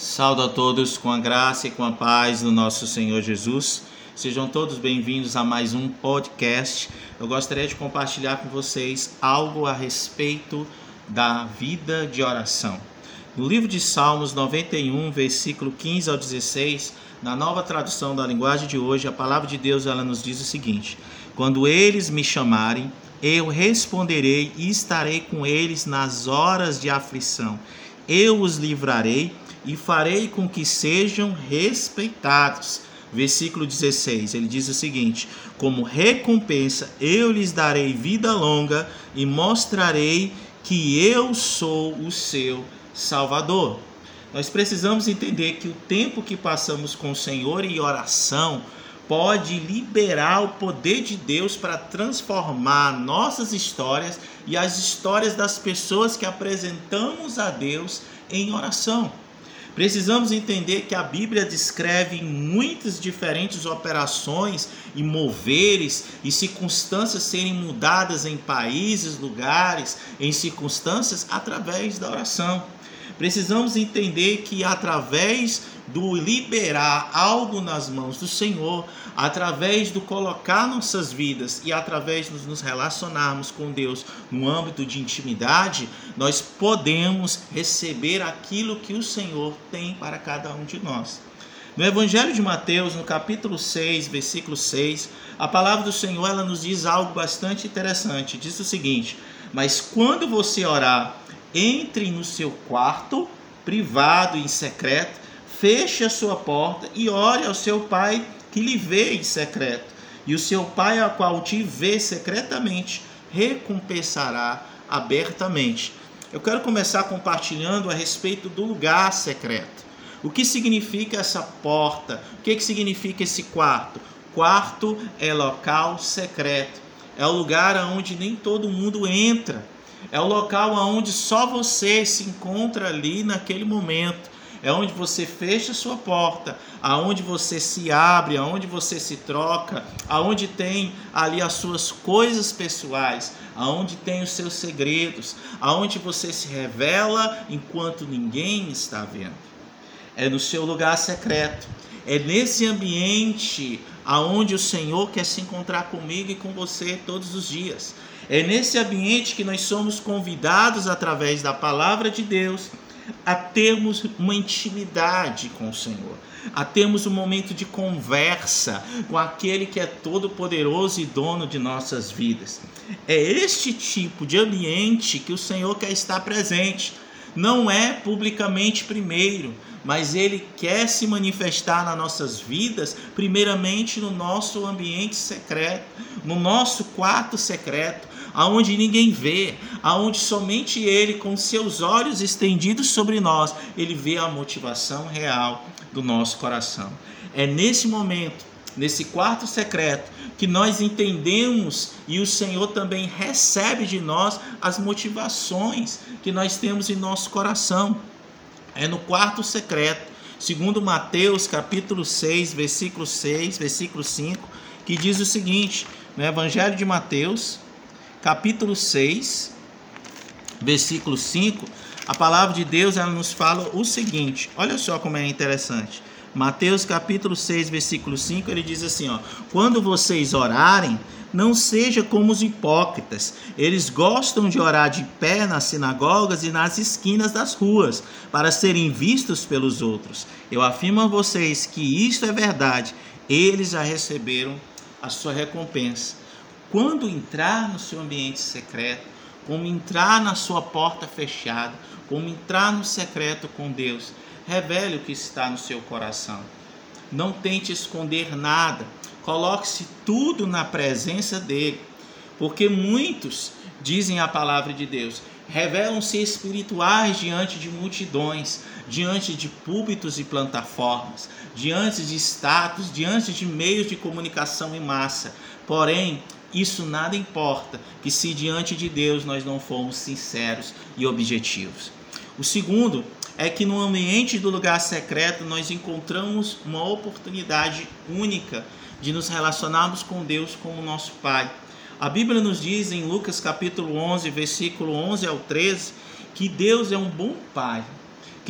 Saldo a todos com a graça e com a paz do nosso Senhor Jesus. Sejam todos bem-vindos a mais um podcast. Eu gostaria de compartilhar com vocês algo a respeito da vida de oração. No livro de Salmos 91, versículo 15 ao 16, na nova tradução da linguagem de hoje, a palavra de Deus ela nos diz o seguinte: Quando eles me chamarem, eu responderei e estarei com eles nas horas de aflição. Eu os livrarei e farei com que sejam respeitados. Versículo 16, ele diz o seguinte: Como recompensa eu lhes darei vida longa e mostrarei que eu sou o seu Salvador. Nós precisamos entender que o tempo que passamos com o Senhor em oração pode liberar o poder de Deus para transformar nossas histórias e as histórias das pessoas que apresentamos a Deus em oração. Precisamos entender que a Bíblia descreve muitas diferentes operações e moveres e circunstâncias serem mudadas em países, lugares, em circunstâncias através da oração. Precisamos entender que através do liberar algo nas mãos do Senhor, através do colocar nossas vidas e através de nos relacionarmos com Deus no âmbito de intimidade, nós podemos receber aquilo que o Senhor tem para cada um de nós. No Evangelho de Mateus, no capítulo 6, versículo 6, a palavra do Senhor ela nos diz algo bastante interessante. Diz o seguinte: Mas quando você orar, entre no seu quarto, privado e secreto, feche a sua porta e ore ao seu pai que lhe vê em secreto. E o seu pai, a qual te vê secretamente, recompensará abertamente. Eu quero começar compartilhando a respeito do lugar secreto. O que significa essa porta? O que, que significa esse quarto? Quarto é local secreto. É o lugar onde nem todo mundo entra. É o local onde só você se encontra ali naquele momento é onde você fecha sua porta, aonde você se abre, aonde você se troca, aonde tem ali as suas coisas pessoais, aonde tem os seus segredos, aonde você se revela enquanto ninguém está vendo. É no seu lugar secreto. É nesse ambiente aonde o Senhor quer se encontrar comigo e com você todos os dias. É nesse ambiente que nós somos convidados através da palavra de Deus a termos uma intimidade com o Senhor, a termos um momento de conversa com aquele que é todo-poderoso e dono de nossas vidas. É este tipo de ambiente que o Senhor quer estar presente. Não é publicamente primeiro, mas Ele quer se manifestar nas nossas vidas, primeiramente no nosso ambiente secreto, no nosso quarto secreto, aonde ninguém vê, aonde somente Ele, com seus olhos estendidos sobre nós, Ele vê a motivação real do nosso coração. É nesse momento, nesse quarto secreto, que nós entendemos e o Senhor também recebe de nós as motivações que nós temos em nosso coração. É no quarto secreto, segundo Mateus capítulo 6, versículo 6, versículo 5, que diz o seguinte, no Evangelho de Mateus, capítulo 6, versículo 5, a palavra de Deus ela nos fala o seguinte: olha só como é interessante. Mateus capítulo 6, versículo 5, ele diz assim, ó: "Quando vocês orarem, não seja como os hipócritas. Eles gostam de orar de pé nas sinagogas e nas esquinas das ruas, para serem vistos pelos outros. Eu afirmo a vocês que isto é verdade. Eles já receberam a sua recompensa. Quando entrar no seu ambiente secreto, como entrar na sua porta fechada, como entrar no secreto com Deus, revele o que está no seu coração. Não tente esconder nada, coloque-se tudo na presença dele, porque muitos dizem a palavra de Deus, revelam-se espirituais diante de multidões, diante de púlpitos e plataformas, diante de status, diante de meios de comunicação em massa. Porém, isso nada importa, que se diante de Deus nós não formos sinceros e objetivos. O segundo é que no ambiente do lugar secreto nós encontramos uma oportunidade única de nos relacionarmos com Deus como nosso Pai. A Bíblia nos diz em Lucas capítulo 11, versículo 11 ao 13, que Deus é um bom Pai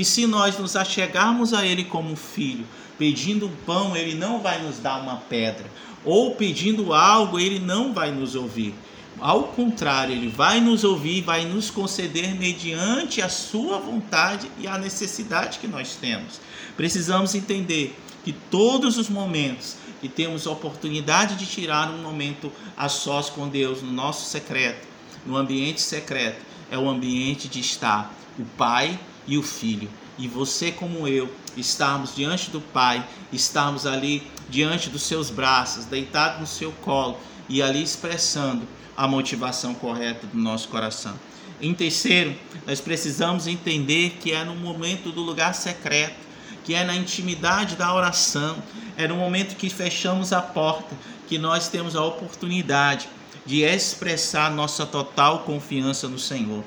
Que se nós nos achegarmos a Ele como filho, pedindo pão, Ele não vai nos dar uma pedra, ou pedindo algo, Ele não vai nos ouvir. Ao contrário, Ele vai nos ouvir, vai nos conceder mediante a Sua vontade e a necessidade que nós temos. Precisamos entender que todos os momentos que temos a oportunidade de tirar um momento a sós com Deus, no nosso secreto, no ambiente secreto, é o ambiente de estar o Pai e o Filho. E você, como eu, estarmos diante do Pai, estarmos ali diante dos seus braços, deitado no seu colo e ali expressando a motivação correta do nosso coração. Em terceiro, nós precisamos entender que é no momento do lugar secreto, que é na intimidade da oração, é no momento que fechamos a porta que nós temos a oportunidade de expressar nossa total confiança no Senhor.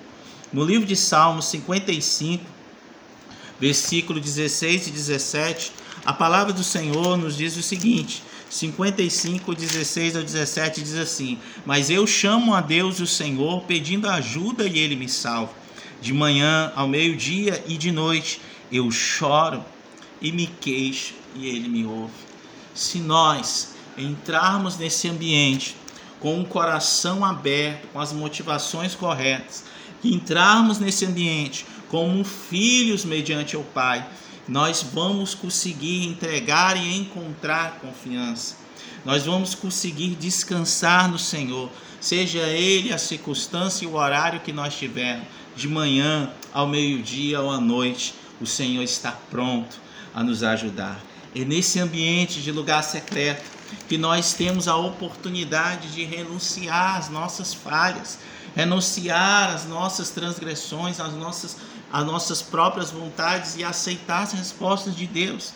No livro de Salmos 55, versículo 16 e 17, a palavra do Senhor nos diz o seguinte: 55, 16 ao 17 diz assim: Mas eu chamo a Deus o Senhor, pedindo ajuda e ele me salva. De manhã ao meio-dia e de noite eu choro e me queixo e ele me ouve. Se nós entrarmos nesse ambiente com o coração aberto, com as motivações corretas, entrarmos nesse ambiente como filhos mediante o Pai, nós vamos conseguir entregar e encontrar confiança. Nós vamos conseguir descansar no Senhor, seja ele a circunstância e o horário que nós tivermos, de manhã ao meio-dia ou à noite, o Senhor está pronto a nos ajudar. É nesse ambiente de lugar secreto que nós temos a oportunidade de renunciar às nossas falhas, renunciar às nossas transgressões, às nossas, às nossas próprias vontades e aceitar as respostas de Deus.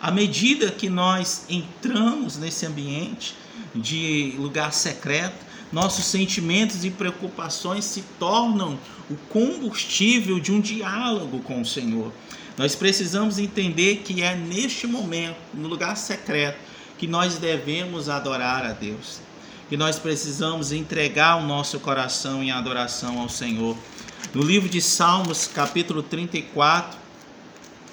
À medida que nós entramos nesse ambiente de lugar secreto, nossos sentimentos e preocupações se tornam o combustível de um diálogo com o Senhor. Nós precisamos entender que é neste momento, no lugar secreto, que nós devemos adorar a Deus. Que nós precisamos entregar o nosso coração em adoração ao Senhor. No livro de Salmos, capítulo 34,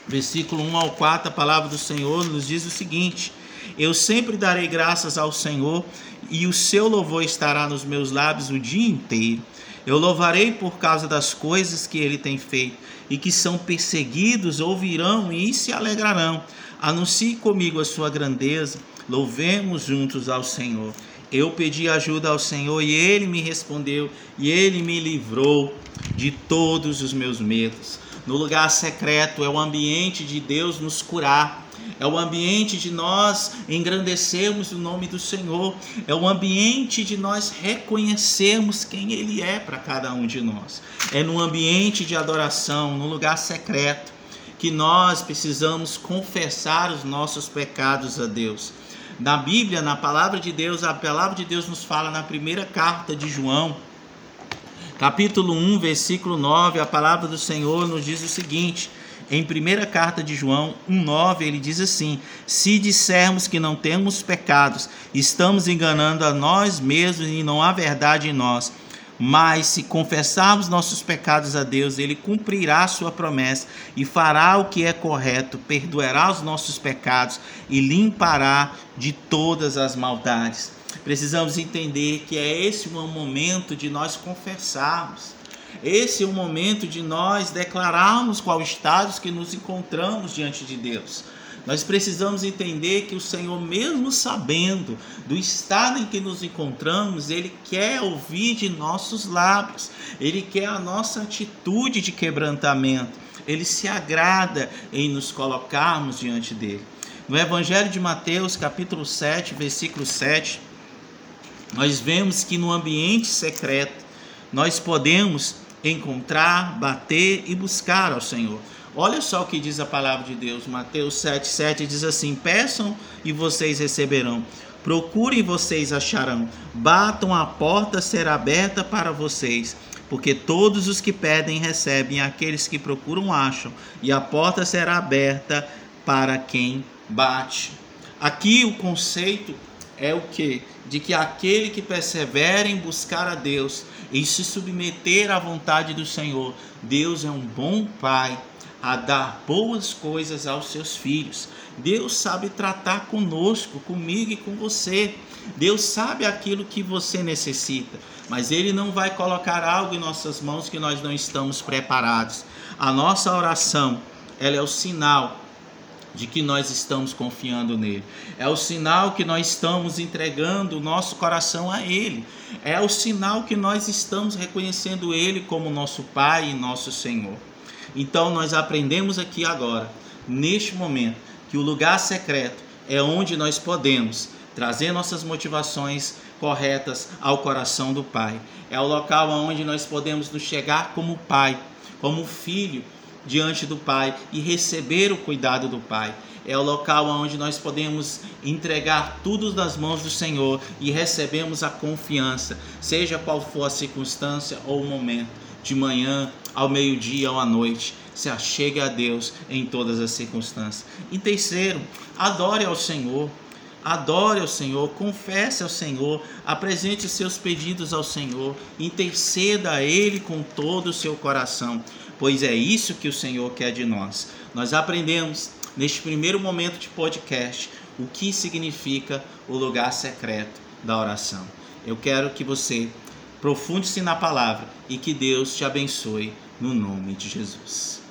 versículo 1 ao 4, a palavra do Senhor nos diz o seguinte: Eu sempre darei graças ao Senhor e o seu louvor estará nos meus lábios o dia inteiro. Eu louvarei por causa das coisas que ele tem feito e que são perseguidos ouvirão e se alegrarão. Anuncie comigo a sua grandeza, louvemos juntos ao Senhor. Eu pedi ajuda ao Senhor e ele me respondeu e ele me livrou de todos os meus medos. No lugar secreto é o ambiente de Deus nos curar é o ambiente de nós engrandecermos o nome do Senhor, é o ambiente de nós reconhecermos quem Ele é para cada um de nós. É no ambiente de adoração, no lugar secreto, que nós precisamos confessar os nossos pecados a Deus. Na Bíblia, na palavra de Deus, a palavra de Deus nos fala na primeira carta de João, capítulo 1, versículo 9, a palavra do Senhor nos diz o seguinte: em primeira carta de João 1:9, ele diz assim: Se dissermos que não temos pecados, estamos enganando a nós mesmos e não há verdade em nós. Mas se confessarmos nossos pecados a Deus, ele cumprirá sua promessa e fará o que é correto, perdoará os nossos pecados e limpará de todas as maldades. Precisamos entender que é esse o momento de nós confessarmos esse é o momento de nós declararmos qual estado que nos encontramos diante de Deus. Nós precisamos entender que o Senhor, mesmo sabendo do estado em que nos encontramos, Ele quer ouvir de nossos lábios, Ele quer a nossa atitude de quebrantamento, Ele se agrada em nos colocarmos diante dele. No Evangelho de Mateus, capítulo 7, versículo 7, nós vemos que no ambiente secreto nós podemos encontrar, bater e buscar ao Senhor. Olha só o que diz a palavra de Deus, Mateus 7,7 diz assim: Peçam e vocês receberão, procurem e vocês acharão, batam a porta será aberta para vocês. Porque todos os que pedem recebem, aqueles que procuram acham, e a porta será aberta para quem bate. Aqui o conceito é o que? De que aquele que persevera em buscar a Deus e se submeter à vontade do Senhor, Deus é um bom Pai, a dar boas coisas aos seus filhos. Deus sabe tratar conosco, comigo e com você. Deus sabe aquilo que você necessita, mas Ele não vai colocar algo em nossas mãos que nós não estamos preparados. A nossa oração, ela é o sinal de que nós estamos confiando nele. É o sinal que nós estamos entregando o nosso coração a ele. É o sinal que nós estamos reconhecendo ele como nosso Pai e nosso Senhor. Então nós aprendemos aqui agora, neste momento, que o lugar secreto é onde nós podemos trazer nossas motivações corretas ao coração do Pai. É o local onde nós podemos nos chegar como Pai, como filho diante do Pai e receber o cuidado do Pai. É o local onde nós podemos entregar tudo nas mãos do Senhor e recebemos a confiança, seja qual for a circunstância ou o momento, de manhã, ao meio-dia ou à noite. Se achegue a Deus em todas as circunstâncias. E terceiro, adore ao Senhor. Adore ao Senhor, confesse ao Senhor, apresente seus pedidos ao Senhor, interceda a Ele com todo o seu coração pois é isso que o Senhor quer de nós. Nós aprendemos neste primeiro momento de podcast o que significa o lugar secreto da oração. Eu quero que você profunde-se na palavra e que Deus te abençoe no nome de Jesus.